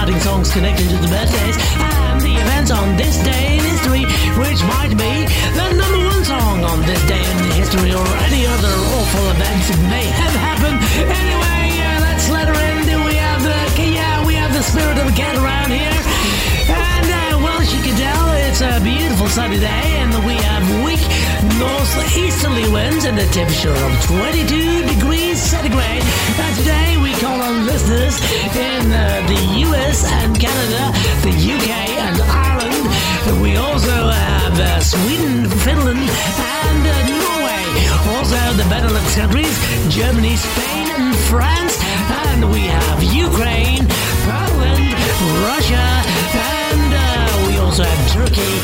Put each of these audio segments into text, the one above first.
exciting songs connected to the birthdays and the events on this day in history, which might be the number one song on this day in history or any other awful events that may have happened. Anyway, uh, let's let her in. We have the yeah? We have the spirit of a cat around here, and uh, well, as you can tell, it's a beautiful sunny day, and we have weak northeasterly winds and a temperature of 22 degrees centigrade. And today we call on listeners in uh, the US and Canada, the UK and Ireland. We also have uh, Sweden, Finland, and uh, Norway. Also the Benelux countries, Germany, Spain, and France. And we have Ukraine, Poland, Russia, and uh, we also have Turkey,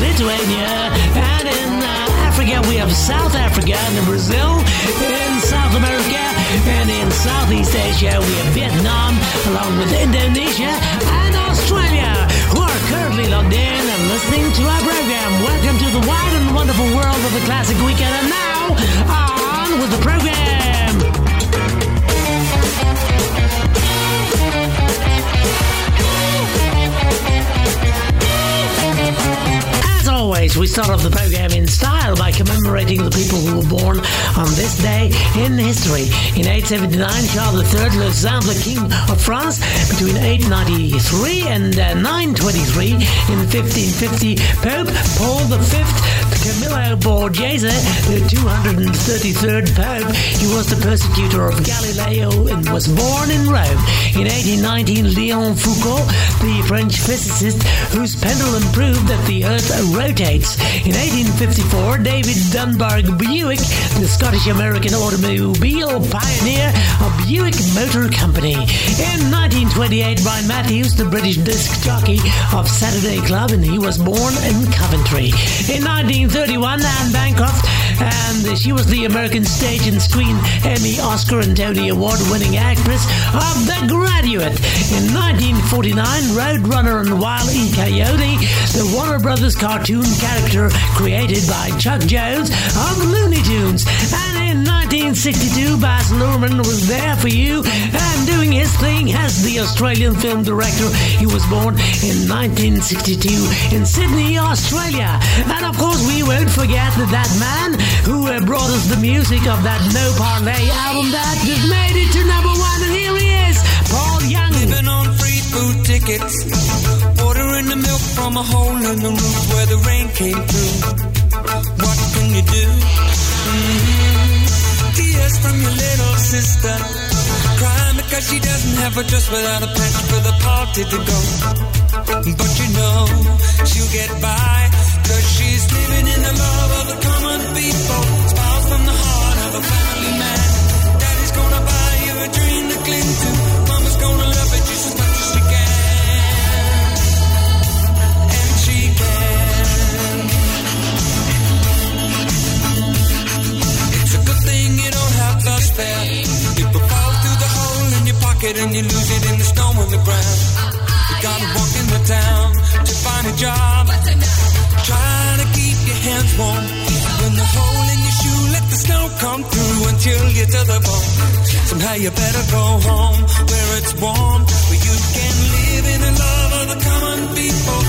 Lithuania, and in uh, Africa we have South Africa and Brazil. In South America and in Southeast Asia we have Vietnam, along with Indonesia and Australia, who are currently logged in and listening to our program. Welcome to the wide and wonderful world of the classic weekend. And now, on with the program. As always, we start off the program in style by commemorating the people who were born on this day in history. In 879, Charles III, Le Simple King of France, between 893 and uh, 923. In 1550, Pope Paul V, Camillo Borghese, the 233rd Pope. He was the persecutor of Galileo and was born in Rome. In 1819, Leon Foucault, the French physicist whose pendulum proved that the Earth rotates. In 1854, David Dunbar Buick, the Scottish-American automobile pioneer of Buick Motor Company. In 1928, Brian Matthews, the British disc jockey of Saturday Club, and he was born in Coventry. In 1931, and Bancroft, and she was the American stage and screen Emmy, Oscar, and Tony Award-winning actress of The Graduate. In 1949, Roadrunner and Wile E. Coyote, the Warner Brothers cartoon character created by Chuck Jones of Looney Tunes. And in 1962, Baz Luhrmann was there for you and doing his thing as the Australian film director. He was born in 1962 in Sydney, Australia. And of course, we won't forget that, that man who brought us the music of that No Parlay album that just made it to number one. And here he is, Paul Young. Living on free food tickets. Ordering the milk from a hole in the roof where the rain came through. What can you do? Tears from your little sister. Crying because she doesn't have a dress without a penny for the party to go. But you know she'll get by. Cause she's living in the love of the common people. Smiles from the heart of a family man. Daddy's gonna buy you a dream to cling to. Mama's gonna love it just as much as she can. And she can. It's a good thing you don't have dust there. People fall through the hole in your pocket and you lose it in the snow on the ground. You gotta walk in the town to find a job. Trying to keep your hands warm. When the hole in your shoe, let the snow come through until you're to the bone. Somehow you better go home where it's warm, where you can live in the love of the common people.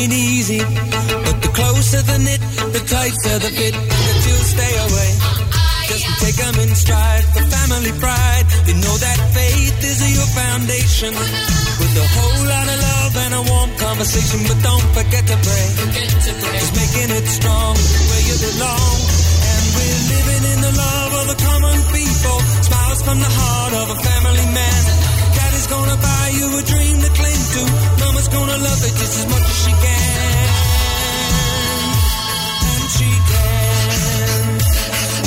Ain't easy, but the closer the knit, the tighter the fit. The chills stay away. Just take 'em in stride for family pride. You know that faith is your foundation. With a whole lot of love and a warm conversation, but don't forget to pray. Just making it strong where you belong. And we're living in the love of the common people. Smiles from the heart of a family man gonna buy you a dream to cling to. Mama's gonna love it just as much as she can. And she can.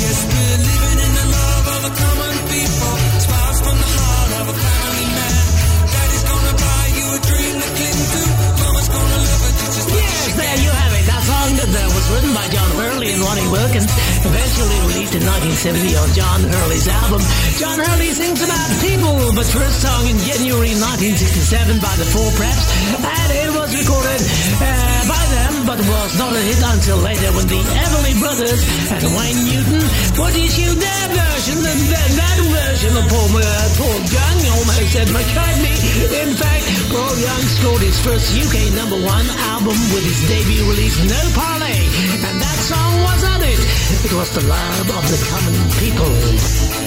Yes, we're living in the love of a common people. Smiles from the heart of a family man. Daddy's gonna buy you a dream to cling to. Mama's gonna love it just as much yes, as she can. Yes, there you have it. Legends, eventually released in 1970 on John Hurley's album. John Hurley sings about people, but first song in January 1967 by the Four Preps, and it was recorded uh, by them, but was not a hit until later when the Everly Brothers and Wayne Newton would issue their version, and then that version of Paul, uh, Paul Young almost said McCartney. In fact, Paul Young scored his first UK number one album with his debut release No Parley, and that song was on it. It was the love of the common people.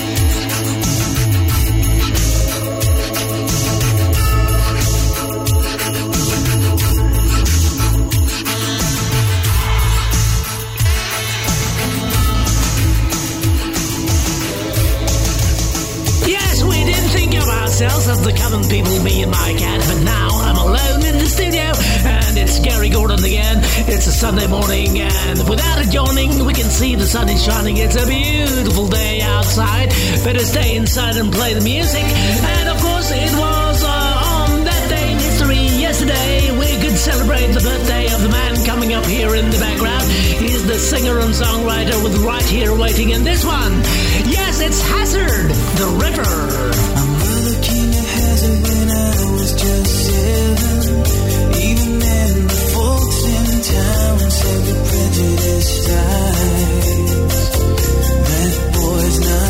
Ourselves as the common people, me and my cat, but now I'm alone in the studio, and it's Gary Gordon again. It's a Sunday morning, and without it yawning, we can see the sun is shining. It's a beautiful day outside. Better stay inside and play the music. And of course, it was uh, on that day in history yesterday we could celebrate the birthday of the man coming up here in the background. He's the singer and songwriter with Right Here Waiting in this one. Yes, it's Hazard, the river. Folks in town said the prejudice dies. That boy's not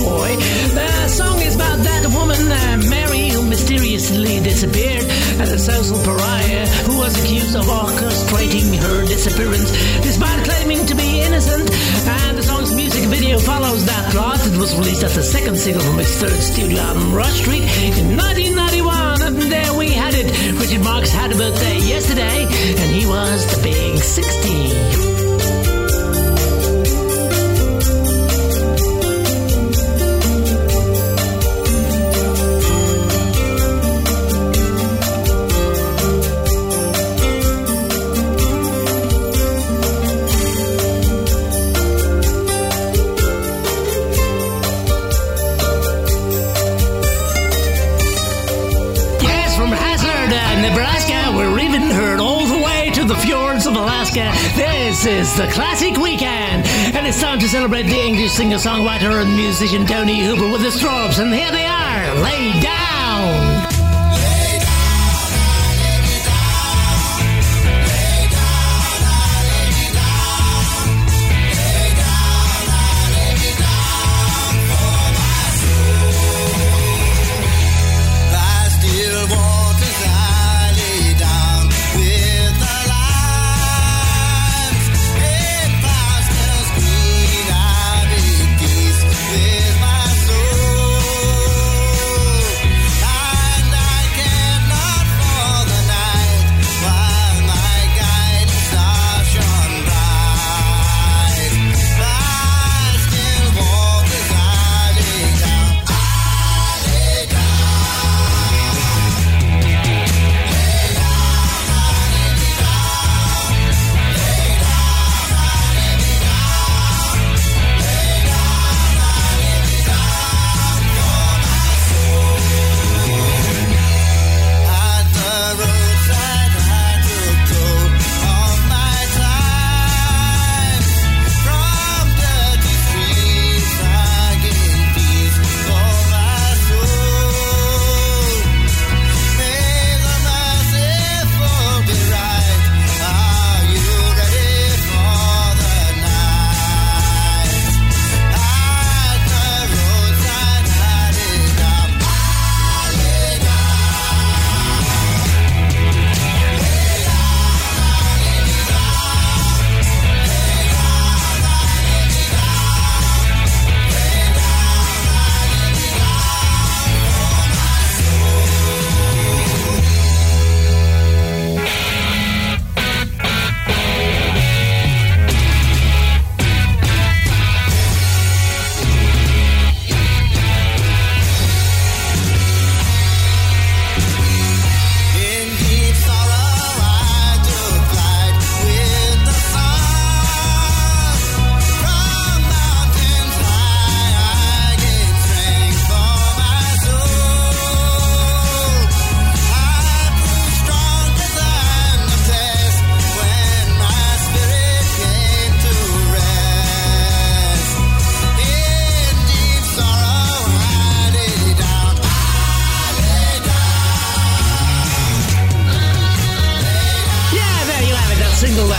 boy. The song is about that woman, uh, Mary, who mysteriously disappeared, and a social pariah who was accused of orchestrating her disappearance, despite claiming to be innocent. And the song's music video follows that plot. It was released as the second single from its third studio album, Rush Street, in 1991. And there we had it. Richard Marx had a birthday yesterday, and he was the big 60. Alaska. This is the Classic Weekend, and it's time to celebrate the English singer-songwriter and musician Tony Hooper with the Stropes, and here they are, Lay Down.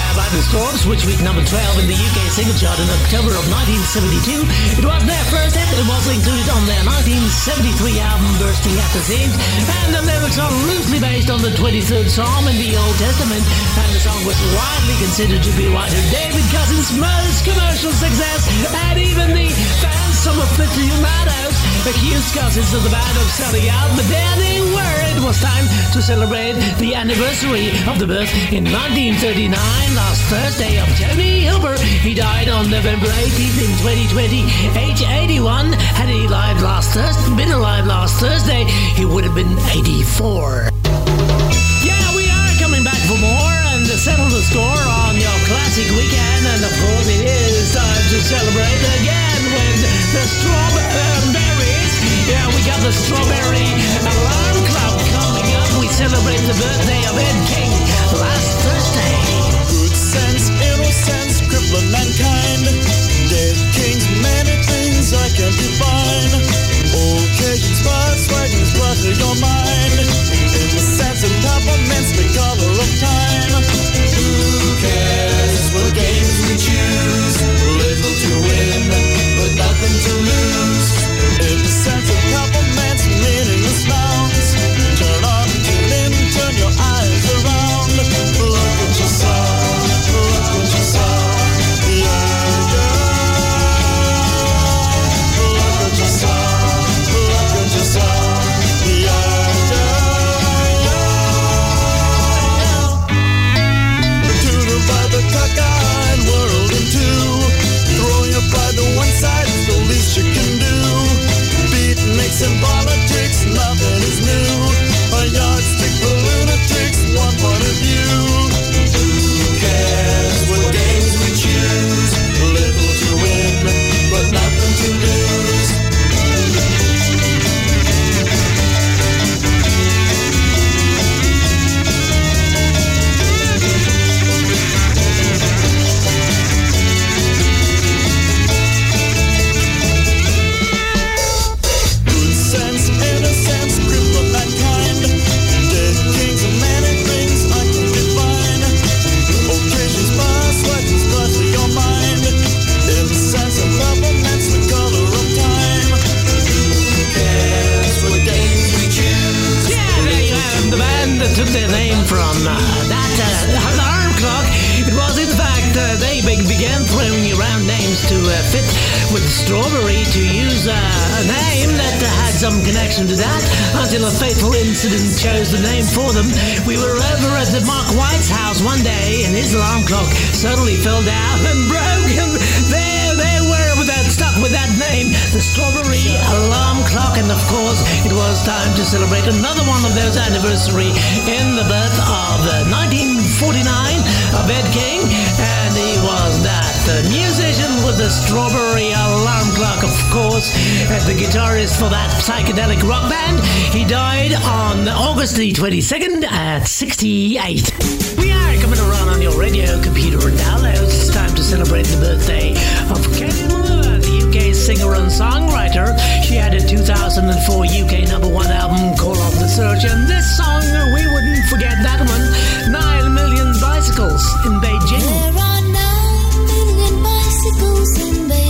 That uh, by the Storms, which reached number 12 in the UK single chart in October of 1972. It was their first hit, it was included on their 1973 album Bursting at the Seams, and the lyrics are loosely based on the 23rd Psalm in the Old Testament, and the song was widely considered to be one of David Cousins' most commercial success, and even the some of the Humanos, accused Cousins of the band of selling out, but there they were. It was time to celebrate the anniversary of the birth in 1939, last Thursday, of Tony Hilber. He died on November 18th in 2020, age 81. Had he lived last Thursday, been alive last Thursday, he would have been 84. Yeah, we are coming back for more and settle the score on your classic weekend. And of course, it is time to celebrate again with the strawberries. Yeah, we got the strawberry alarm clock coming up. We celebrate the birthday of Ed King last Thursday. Good sense, innocence, crippling mankind. Dead kings, many things I can't define. Occasions, but swagons, butter your mind. In the sense of peppermints, the color of time. Who cares what games It's. Strawberry, to use uh, a, name that had some connection to that, until a fateful incident chose the name for them. We were over at the Mark White's house one day, and his alarm clock suddenly fell down and broke, there they were with that, stuck with that name, the Strawberry Alarm Clock, and of course, it was time to celebrate another one of those anniversary in the birth of uh, 1949 of Ed King, and he was that the musician with the strawberry alarm clock, of course, as the guitarist for that psychedelic rock band. He died on August the 22nd at 68. We are coming around on your radio, computer, and downloads. It's time to celebrate the birthday of Kate Malua, the UK singer and songwriter. She had a 2004 UK number one album, Call Off the Search, and this song, we wouldn't forget that one, 9 Million Bicycles in Bay goose and bed.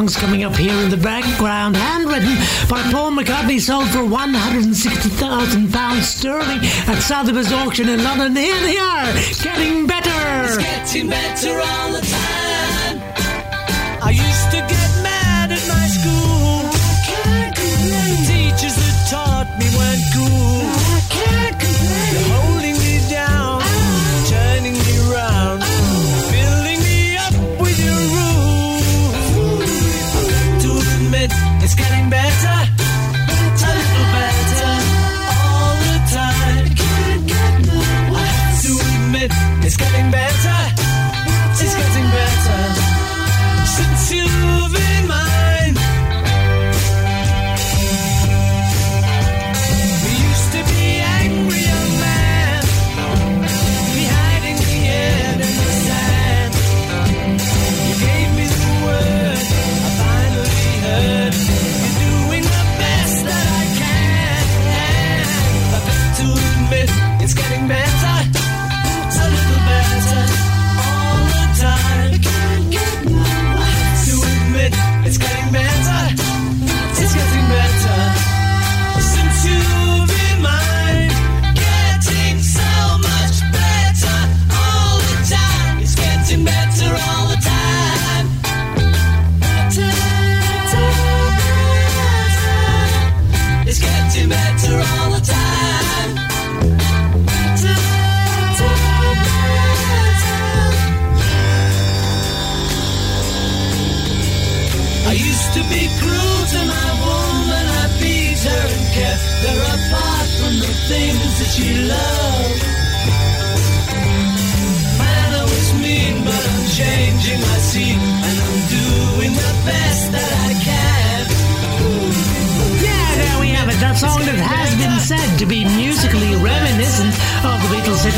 songs coming up here in the background, handwritten by Paul McCartney, sold for £160,000 sterling at Sotheby's auction in London. Here they are, getting better. It's getting better all the time.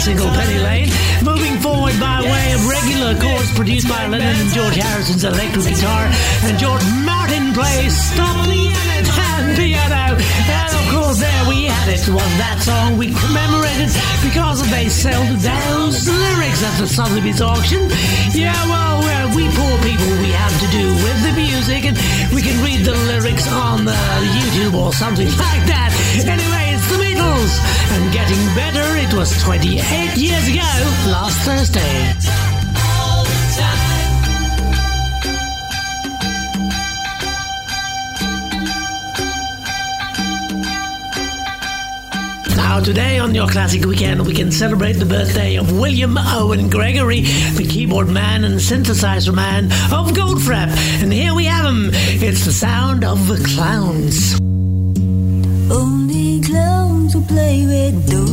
single Penny Lane. Moving forward by way of regular chords produced by Lennon and George Harrison's electric guitar, and George Martin plays stop and piano. And of course, there we had it. Was that song we commemorated because they sold those lyrics at the Sotheby's auction? Yeah, well, we poor people, we have to do with the music, and we can read the lyrics on the YouTube or something like that. Anyway and getting better. It was 28 years ago last Thursday. Now, today on your classic weekend, we can celebrate the birthday of William Owen Gregory, the keyboard man and synthesizer man of Goldfrapp. And here we have him. It's the sound of the clowns play with. Do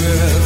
see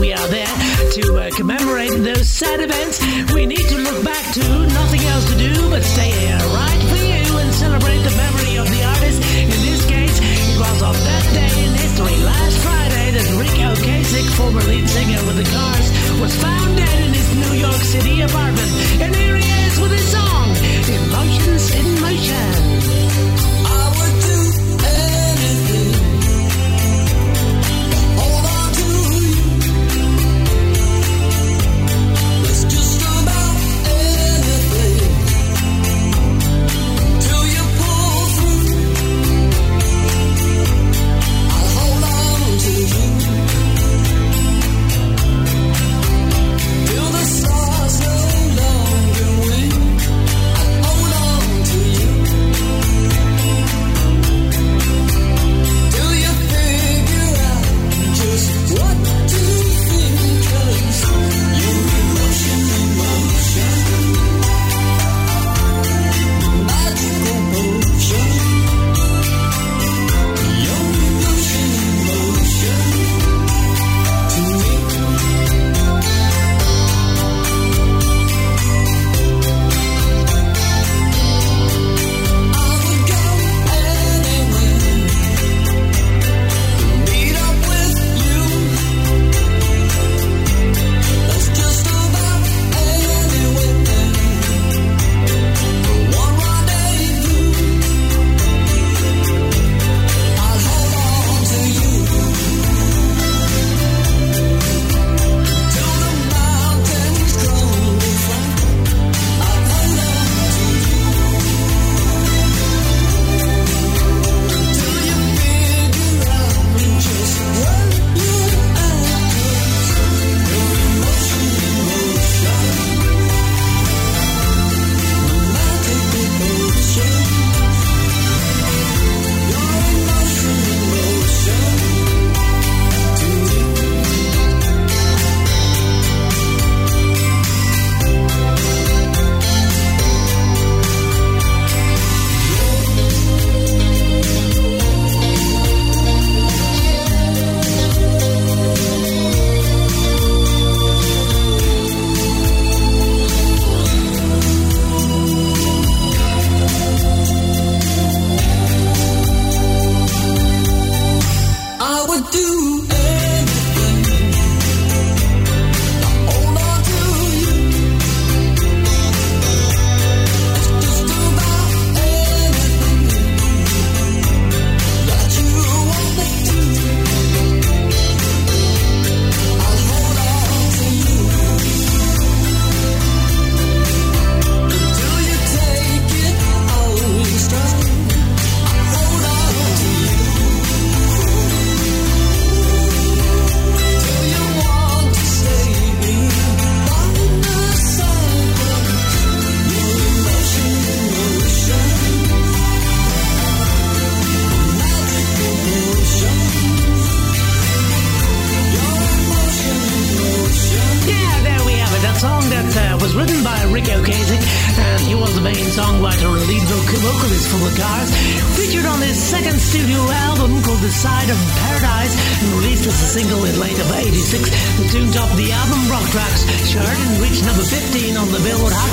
We are there to uh, commemorate those sad events. We need to look back to nothing else to do but stay here right for you and celebrate the memory of the artist. In this case, it was on that day in history, last Friday, that Ric Ocasek, former lead singer with the Cars, was found dead in his New York City apartment. And here he is with his song, Emotions in Motion. Ric He was the main songwriter and lead vocalist for the Cars. Featured on his second studio album called This Side of Paradise, and released as a single in late of '86. The tune topped the album Rock Tracks chart and reached number 15 on the Billboard Hot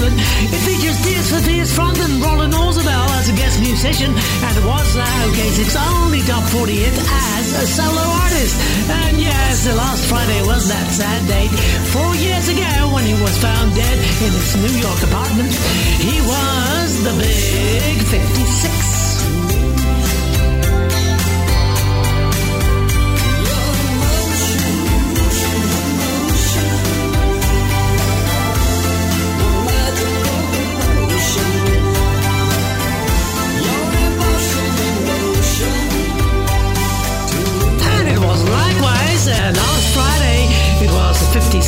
100. It features Tears for Fears frontman Roland Orzabal as a guest musician, and was uh, Ocasek's only top 40 hit as a solo artist. And yes, the last Friday was that sad date. Four years ago, when he was found dead in his New York apartment, he was the big 56.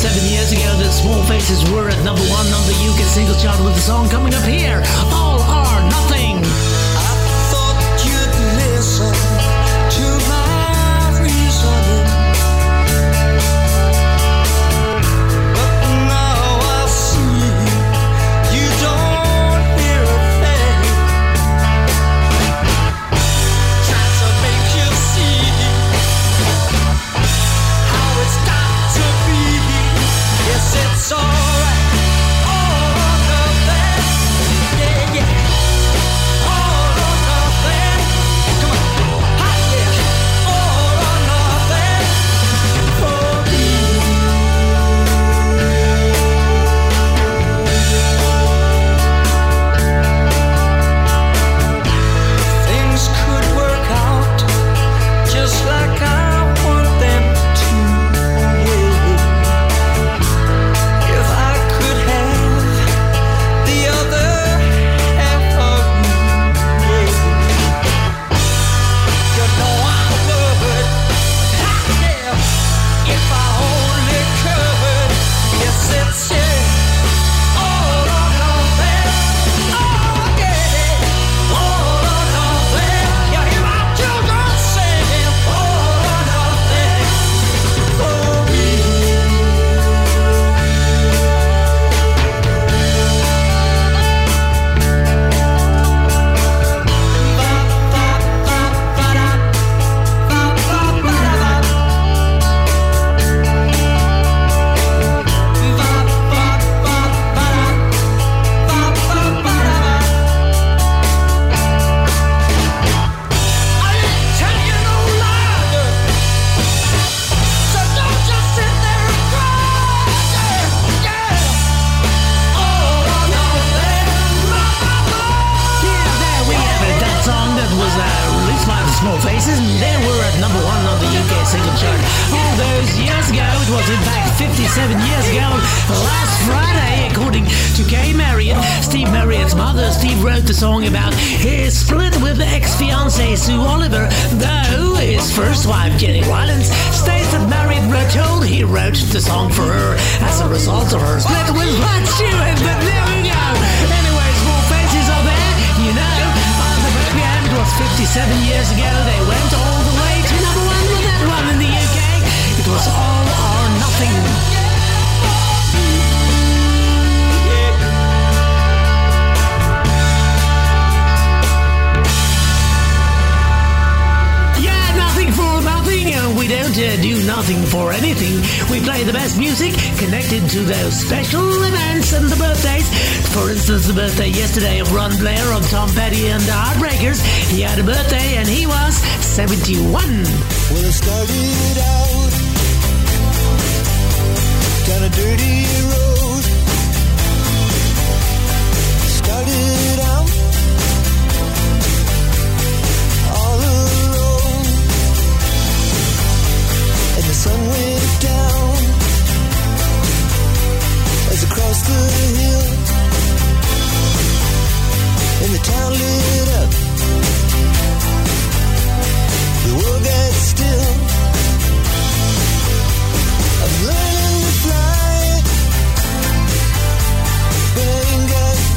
Seven years ago, the Small Faces were at number one on the UK single chart with the song coming up here. All or nothing. 57 years ago, they went all the way to number one with that one in the UK. It was all or nothing. We don't uh, do nothing for anything. We play the best music connected to those special events and the birthdays. For instance, the birthday yesterday of Ron Blair of Tom Petty and the Heartbreakers. He had a birthday and he was 71. Well, I started out down a dirty road. stood a hill. And the town lit up. The world got still. I'm learning to fly.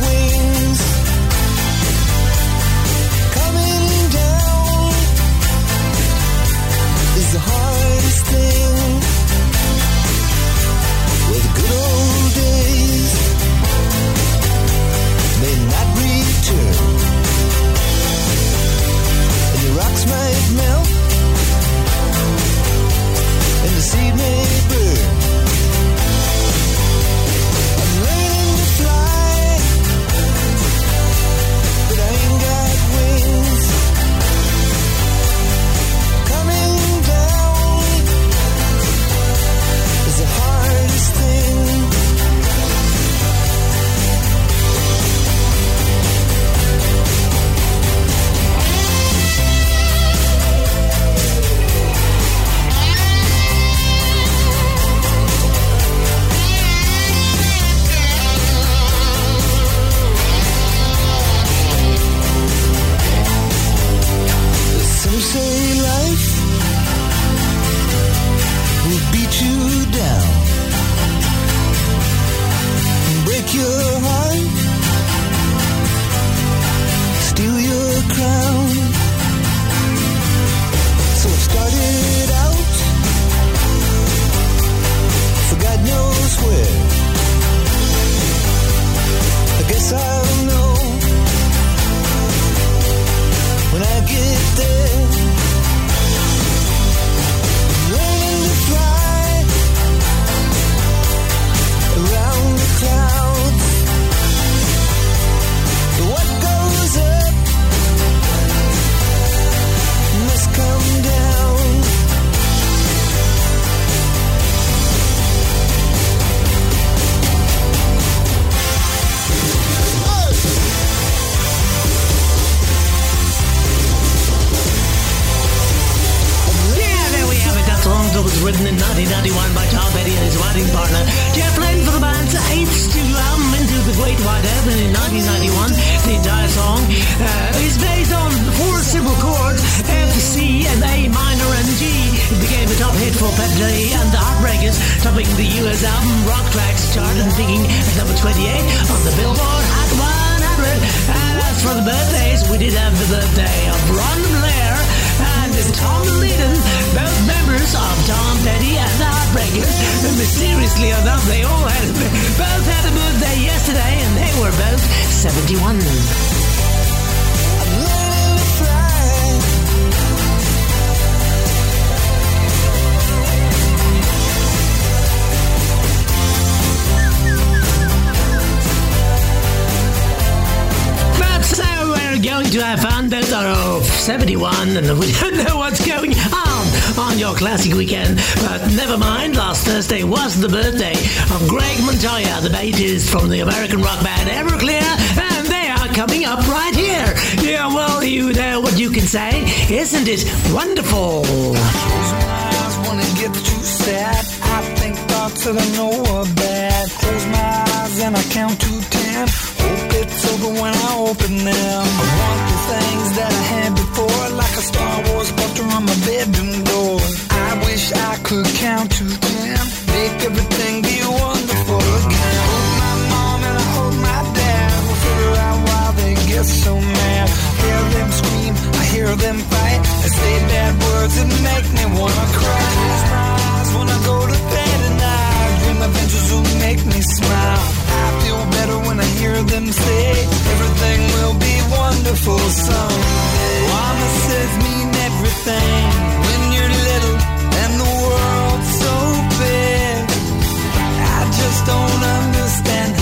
Wings. Coming down is the hardest thing. With good old days. wax may melt and the seed may burn. I'm learning to fly. And partner Jeff Lynne for the band's eighth studio album Into the Great Wide Open in 1991. The entire song uh, is based on four simple chords F, C, and A minor and G. It became a top hit for Petty and the Heartbreakers, topping the US album Rock Tracks chart and peaking at number 28 on the Billboard Hot 100. And as for the birthdays, we did have the birthday of Ron Blair and Tom Lydon, both members of Tom Petty and the Heartbreakers. Mysteriously enough, they all had both had a birthday yesterday, and they were both 71. We're going to have are of 71 and we don't know what's going on on your classic weekend. But never mind, last Thursday was the birthday of Craig Montoya, the bassist from the American rock band Everclear, and they are coming up right here. Yeah, well, you know what you can say. Isn't it wonderful? I think thoughts that I know are bad. Close my eyes and I count to ten. Hope it's over when I open them. I want the things that I had before, like a Star Wars poster on my bedroom door. I wish I could count to ten. Make everything be wonderful again. I hope my mom and I hope my dad will figure out why they get so mad. Hear them scream, I hear them fight. They say bad words that make me wanna cry. Close my eyes when I go to bed at night. Dream adventures will make me smile. I feel better when I hear them say everything will be wonderful someday. Promises mean everything when you're little and the world's so big. I just don't understand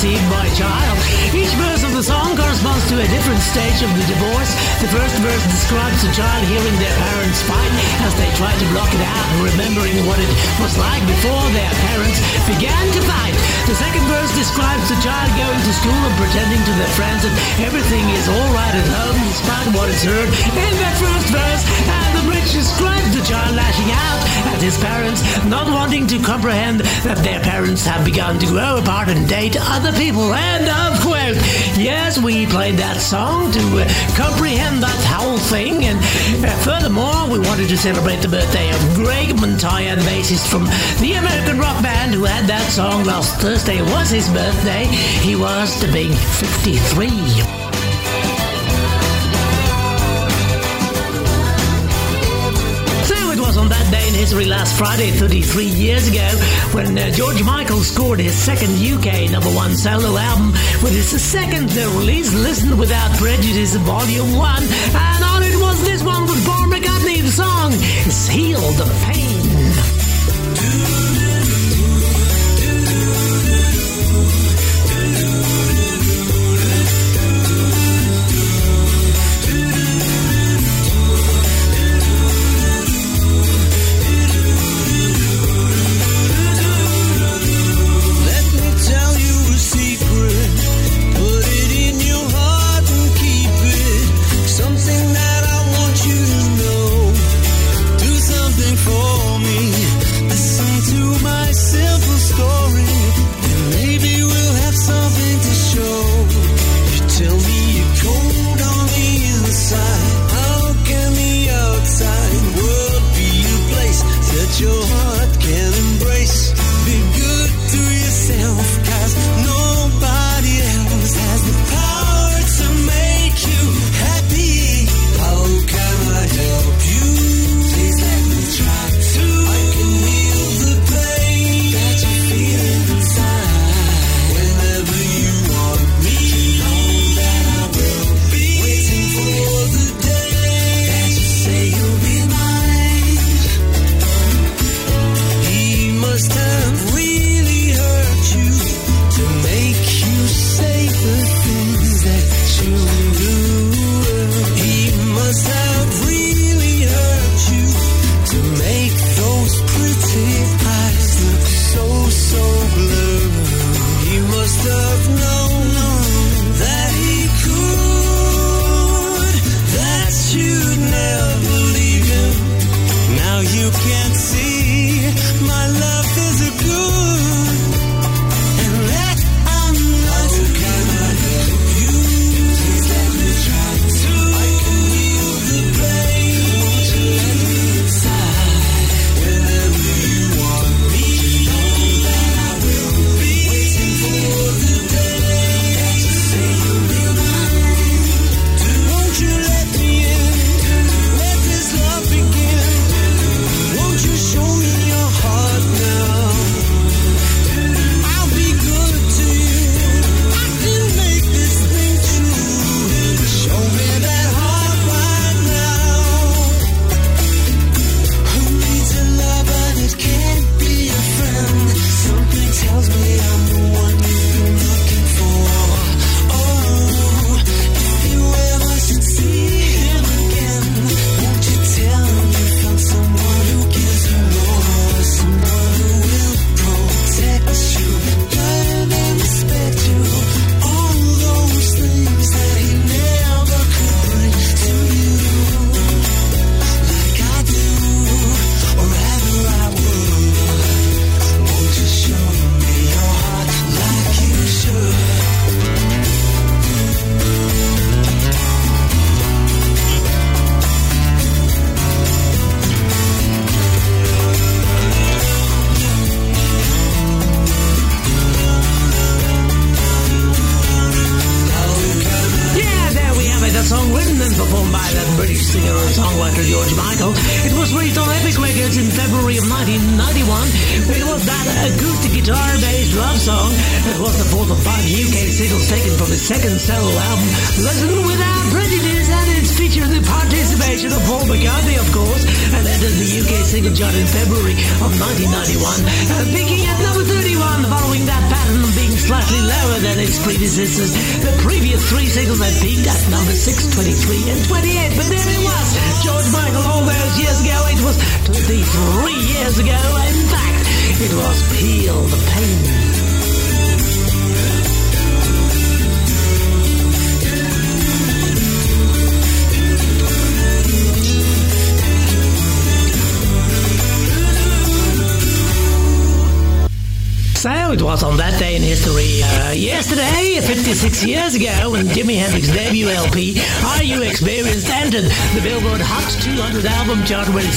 perceived by a child. Each verse of the song corresponds to a different stage of the divorce. The first verse describes the child hearing their parents fight as they try to block it out, remembering what it was like before their parents began to fight. The second verse describes the child going to school and pretending to their friends that everything is all right at home despite what is heard in that first verse. And the bridge the lashing out at his parents, not wanting to comprehend that their parents have begun to grow apart and date other people. End of quote. Yes, we played that song to uh, comprehend that whole thing, and uh, furthermore, we wanted to celebrate the birthday of Craig Montoya, the bassist from the American rock band who had that song last Thursday. It Was his birthday? He was the big 53. Last Friday, 33 years ago, when uh, George Michael scored his second UK number one solo album with his second release, Listen Without Prejudice, Volume 1. And on it was this one with Paul McCartney. The song is Heal the Pain.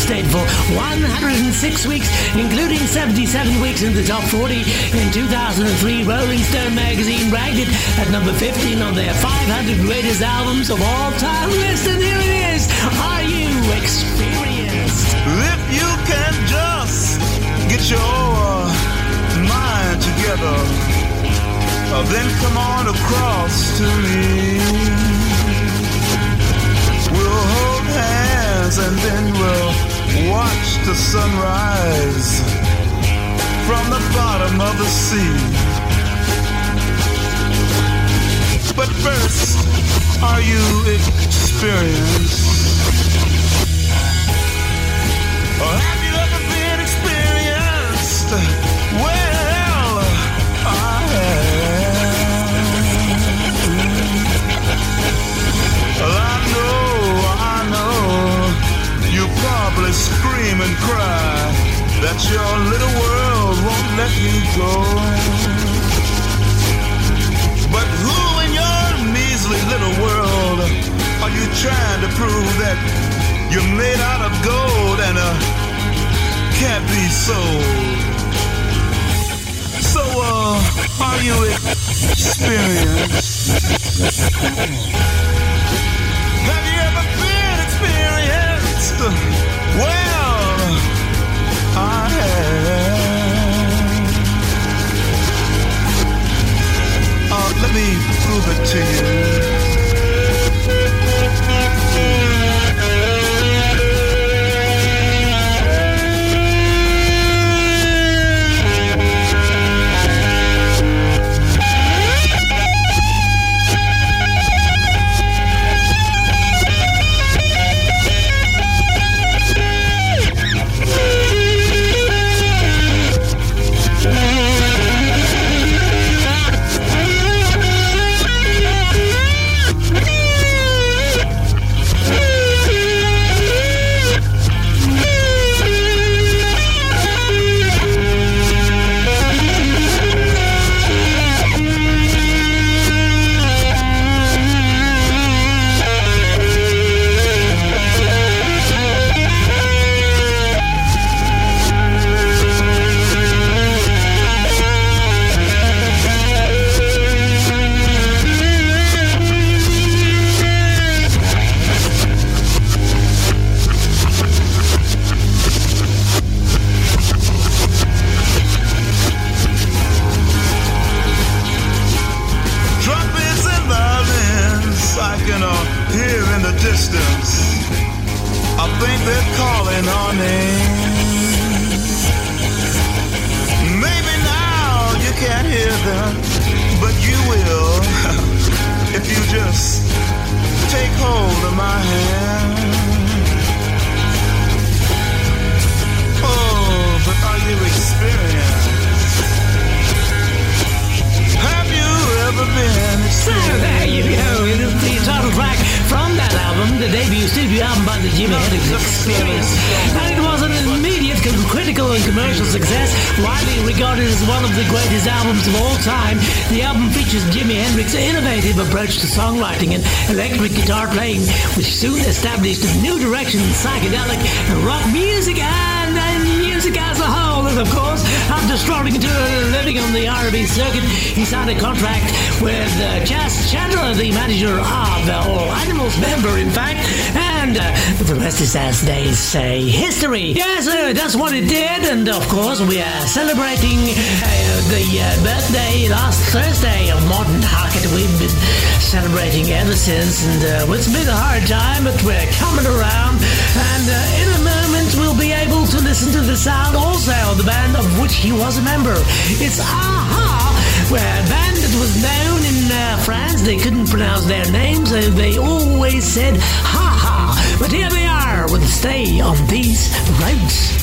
Stayed for 106 weeks, including 77 weeks in the top 40. In 2003, Rolling Stone magazine ranked it at number 15 on their 500 greatest albums of all time list. And here it is, Are You Experienced? If you can just get your mind together, then come on across to me. We'll hold hands and then we'll watch the sunrise from the bottom of the sea. But first, are you experienced? That your little world won't let you go. But who in your measly little world are you trying to prove that you're made out of gold and uh, can't be sold? So, uh, are you experienced? Have you ever been experienced? Well, Uh, let me prove it to you. So there you go. Is the title track from that album, the debut studio album by the Jimi Hendrix Experience. And it was an immediate critical and commercial success, widely regarded as one of the greatest albums of all time. The album features Jimi Hendrix's innovative approach to songwriting and electric guitar playing, which soon established a new direction in psychedelic and rock music and music as a whole. And of course, after strolling to living on the R&B circuit, he signed a contract with uh, Chas Chandler, the manager of uh, All Animals member, in fact. And uh, the rest is, as they say, history. Yes, uh, that's what it did. And of course, we are celebrating uh, the uh, birthday last Thursday of Morten Harket. We've been celebrating ever since, and uh, it's been a hard time, but we're coming around. And in a able to listen to the sound also of the band of which he was a member. It's a-ha! Where a band that was known in uh, France, they couldn't pronounce their names, so they always said ha ha. But here they are with the Stay on These Roads.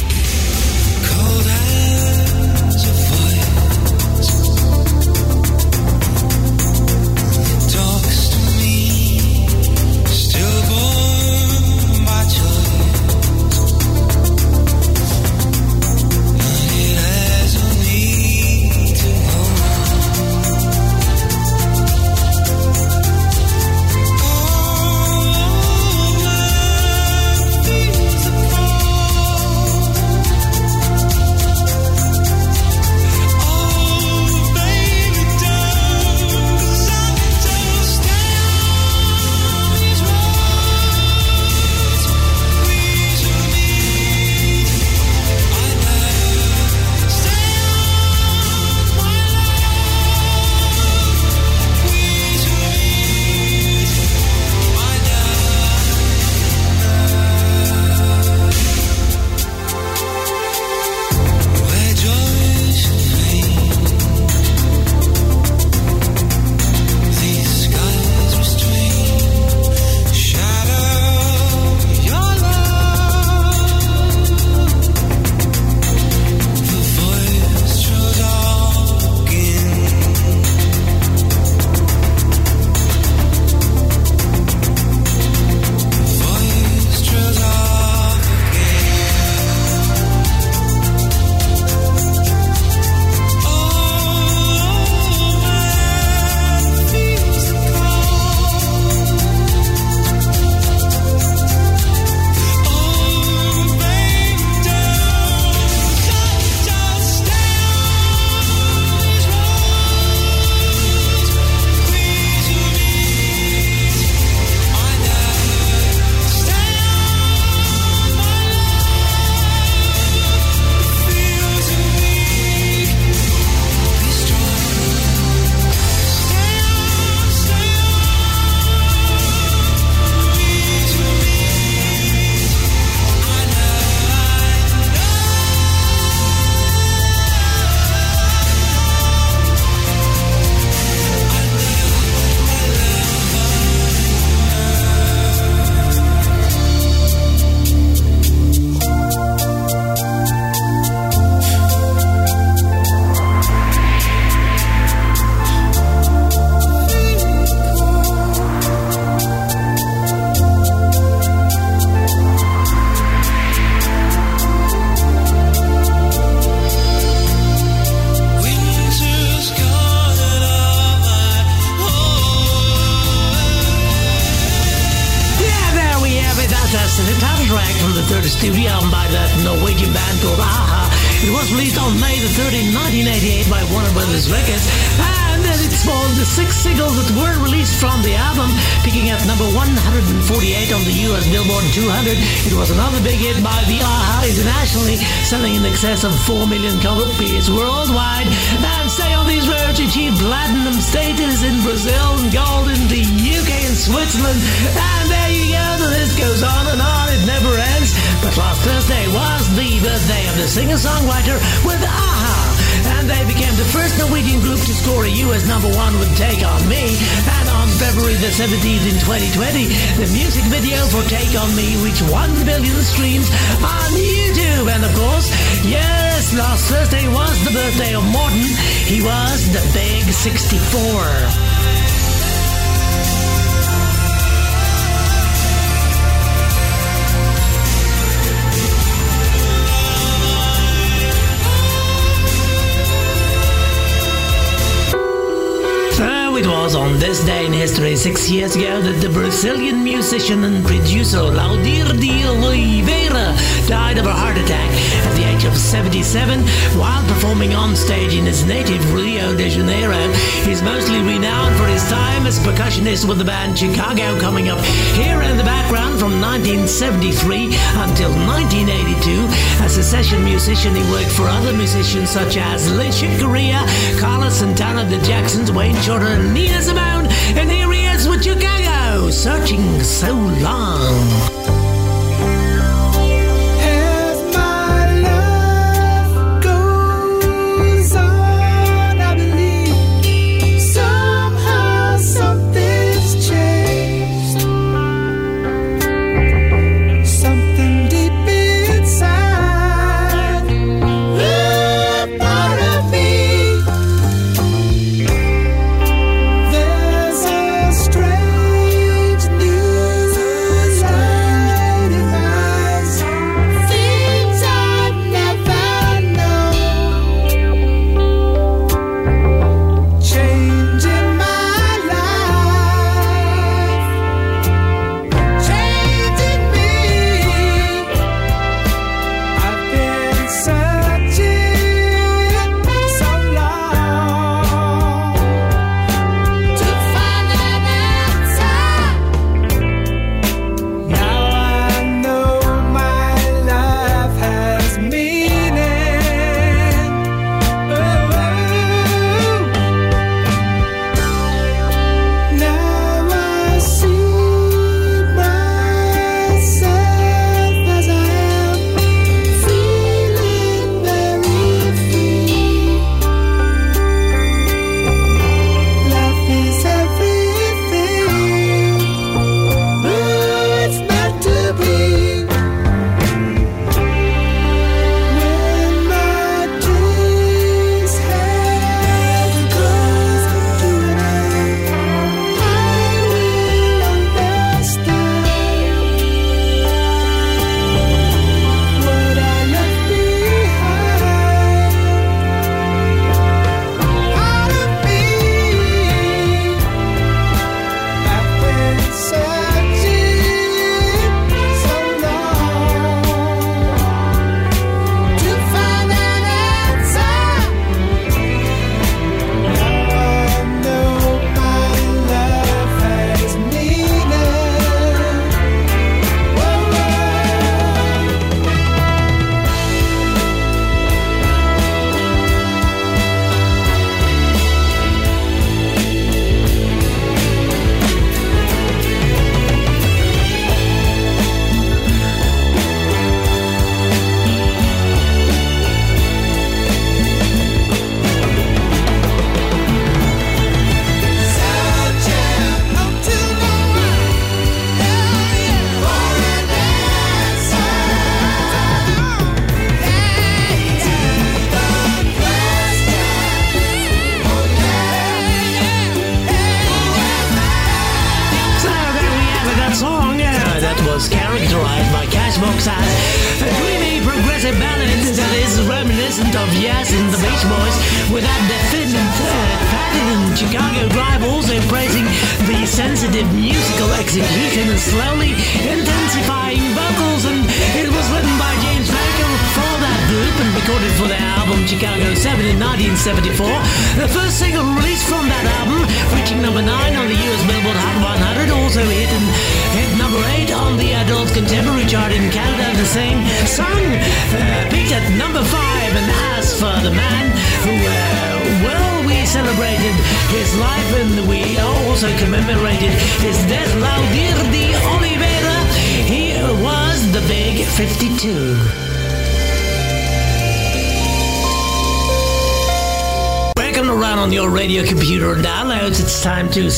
Excess US number one with Take On Me, and on February the 17th in 2020, the music video for Take On Me reached 1 billion streams on YouTube, and of course, yes, last Thursday was the birthday of Morten, he was the big 64. It was on this day in history six years ago that the Brazilian musician and producer Laudir de Oliveira died of a heart attack at the age of 77 while performing on stage in his native Rio de Janeiro. He's mostly renowned for his time as percussionist with the band Chicago coming up here in the background from 1973 until 1982. As a session musician, he worked for other musicians such as Alicia Correa, Carlos Santana, the Jacksons, Wayne Shorter, Nina Simone. And here he is with Chicago, searching so long.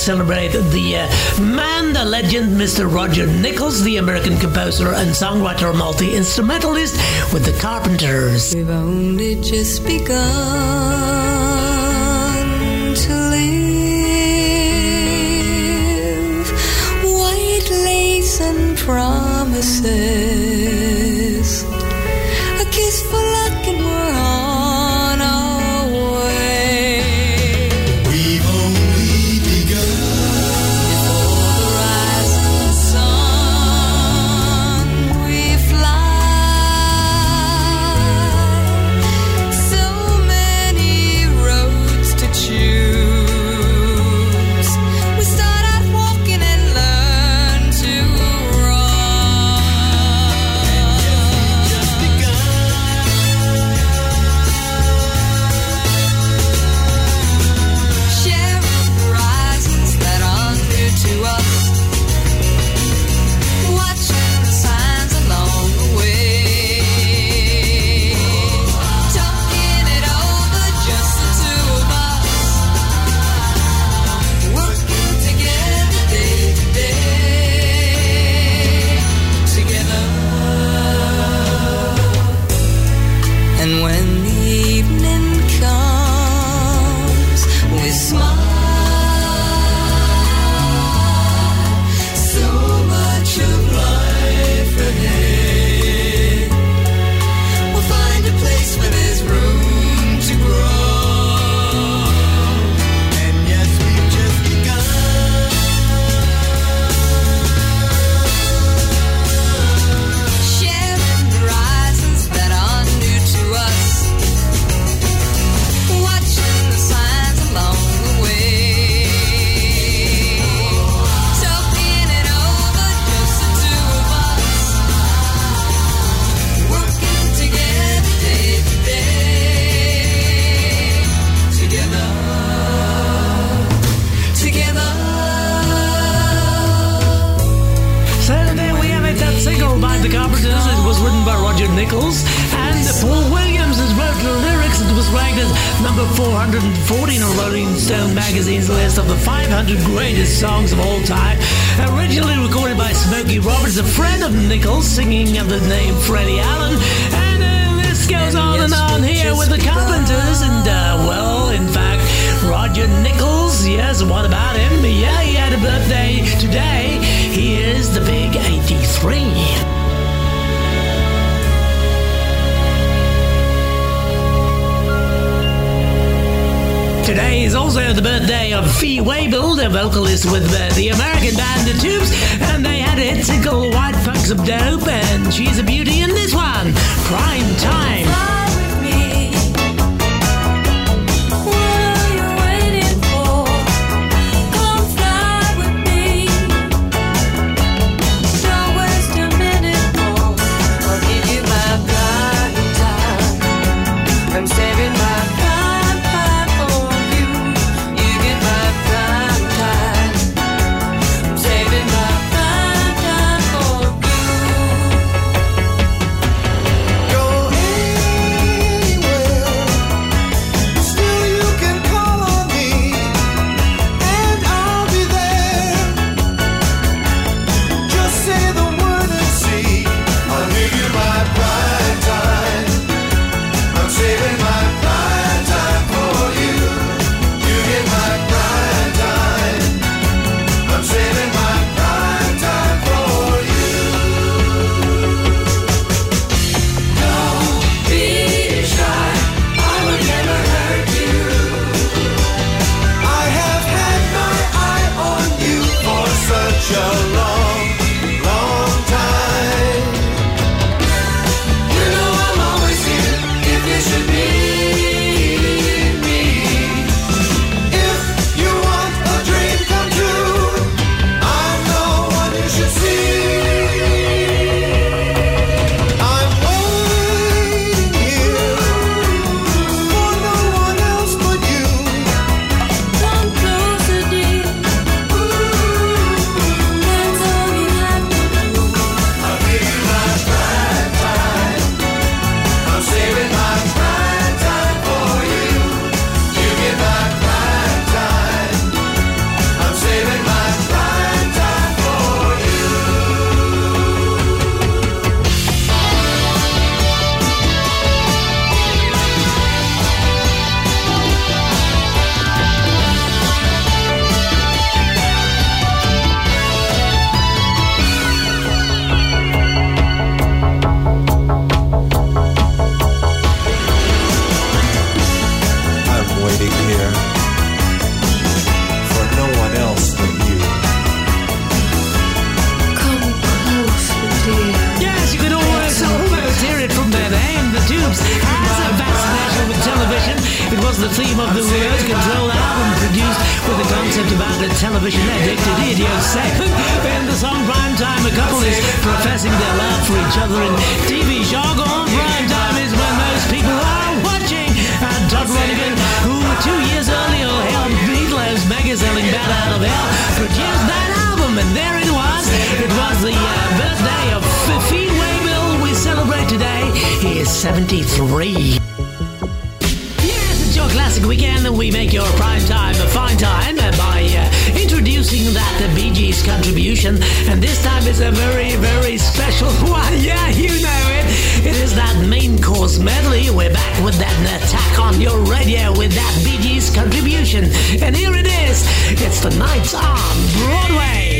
celebrate the uh, man, the legend, Mr. Roger Nichols, the American composer and songwriter, multi instrumentalist with the Carpenters. We've only just begun. 100 greatest songs of all time. Originally recorded by Smokey Roberts, a friend of Nichols, singing under the name Freddie Allen. And uh, this goes on and on here with the Carpenters. And, uh, well, in fact, Roger Nichols, yes, what about him? Yeah, he had a birthday today. He is the big 83. Today is also the birthday of Fee Waybill, the vocalist with the American band The Tubes, and they had a hit single, White Punks on Dope, and she's a beauty in this one, Prime Time. Concept about a television addicted idiot segment. In the song Prime Time, a couple is professing their love for each other in TV jargon. Prime Time is when most people are watching. And Todd Rundgren, who two years earlier helped Meat Loaf's mega selling Bat Out of Hell, produced that album. And there it was. It was the uh, birthday of Fifine Waybill we celebrate today. He is 73. Classic weekend, we make your prime time a fine time by uh, introducing that the Bee Gees contribution. And this time it's a very, very special one. Yeah, you know it. It is that main course medley. We're back with that attack on your radio with that Bee Gees contribution. And here it is. It's the Nights on Broadway.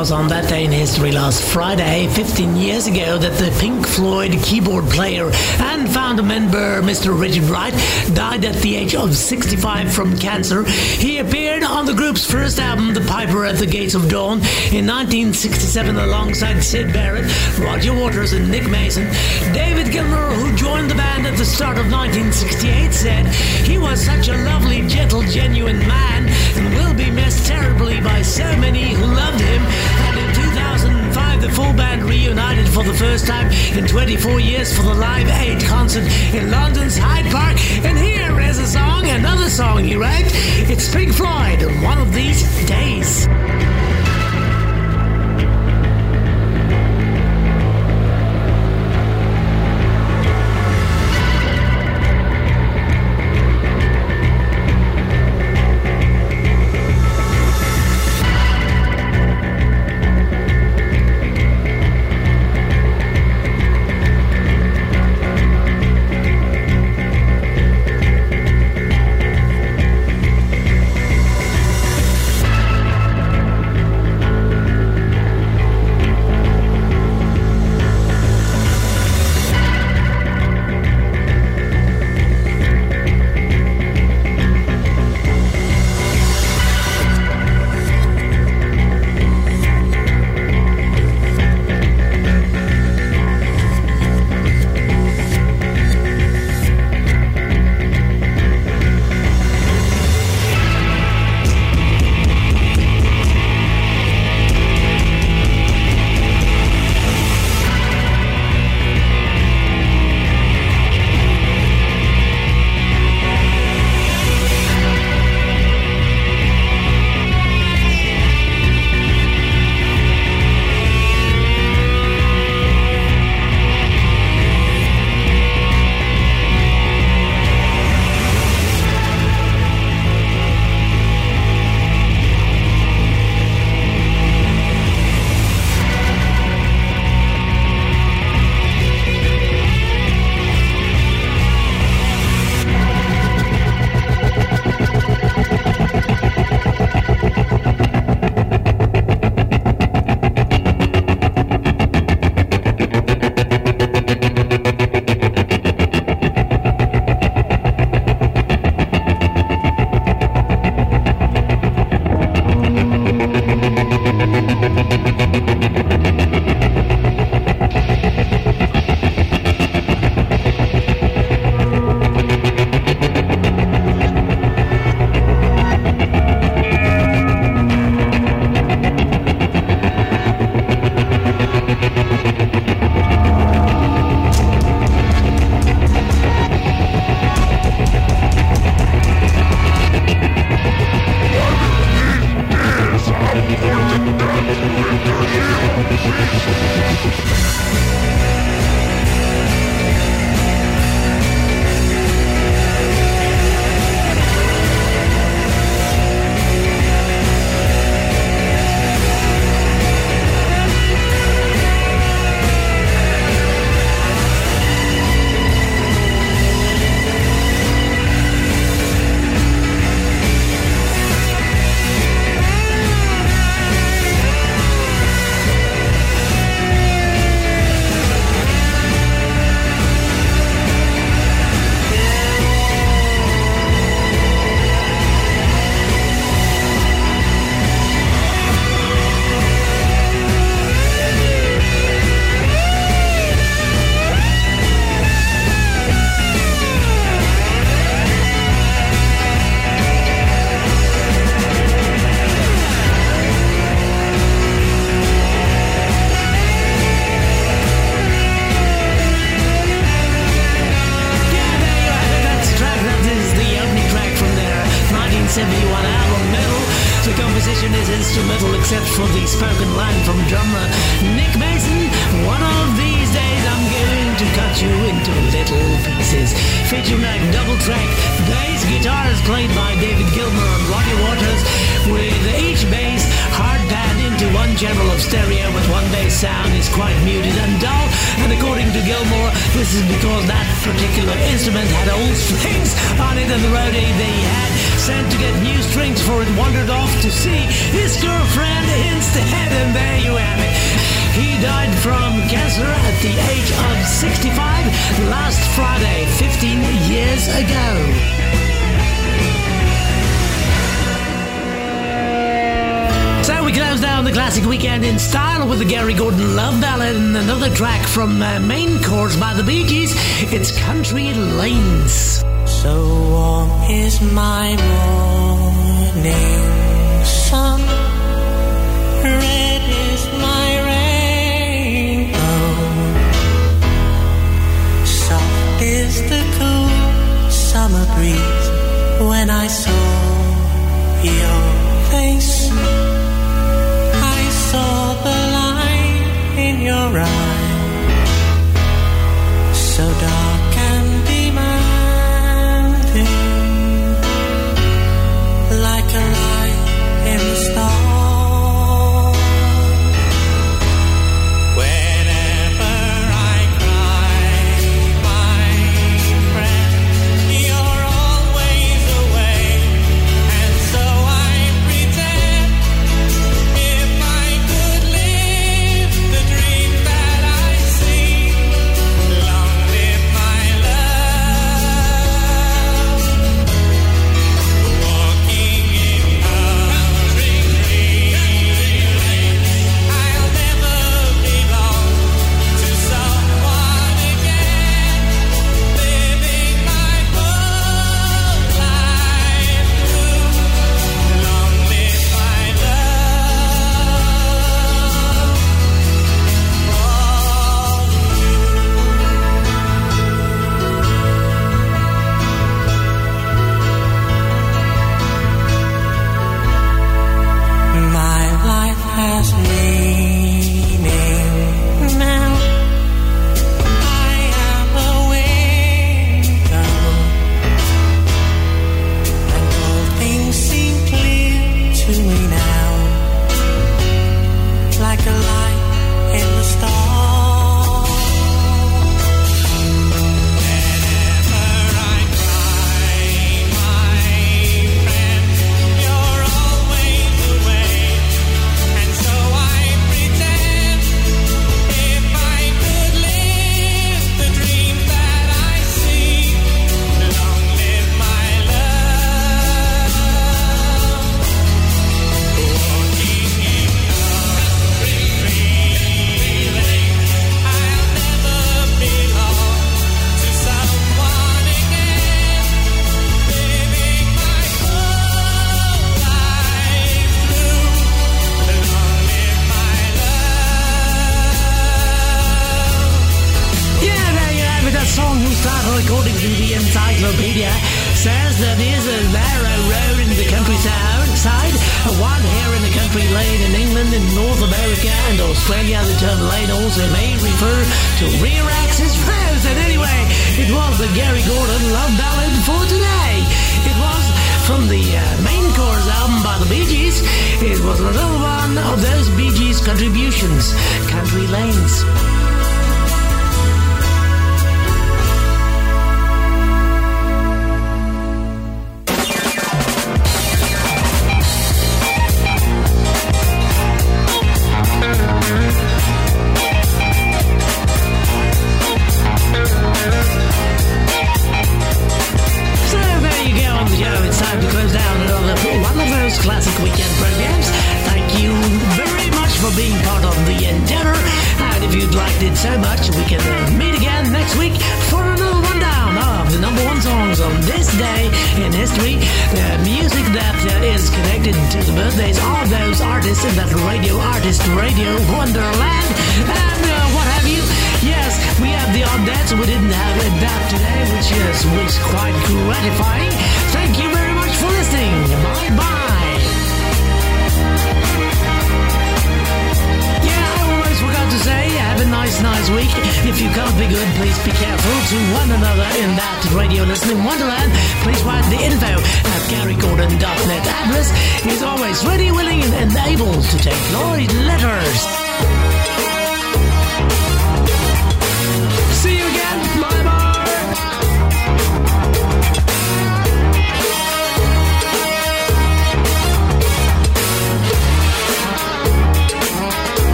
Was on that day in history last Friday, 15 years ago, that the Pink Floyd keyboard player and founder member Mr. Richard Wright died at the age of 65 from cancer. He appeared on the group's first album, The Piper at the Gates of Dawn, in 1967 alongside Syd Barrett, Roger Waters, and Nick Mason. David Gilmour, who joined the band at the start of 1968, said he was such a lovely, gentle, genuine man and will be missed terribly by so many who loved him. Full band reunited for the first time in 24 years for the Live Aid concert in London's Hyde Park. And here is a song, another song he wrote. It's Pink Floyd, One of These Days.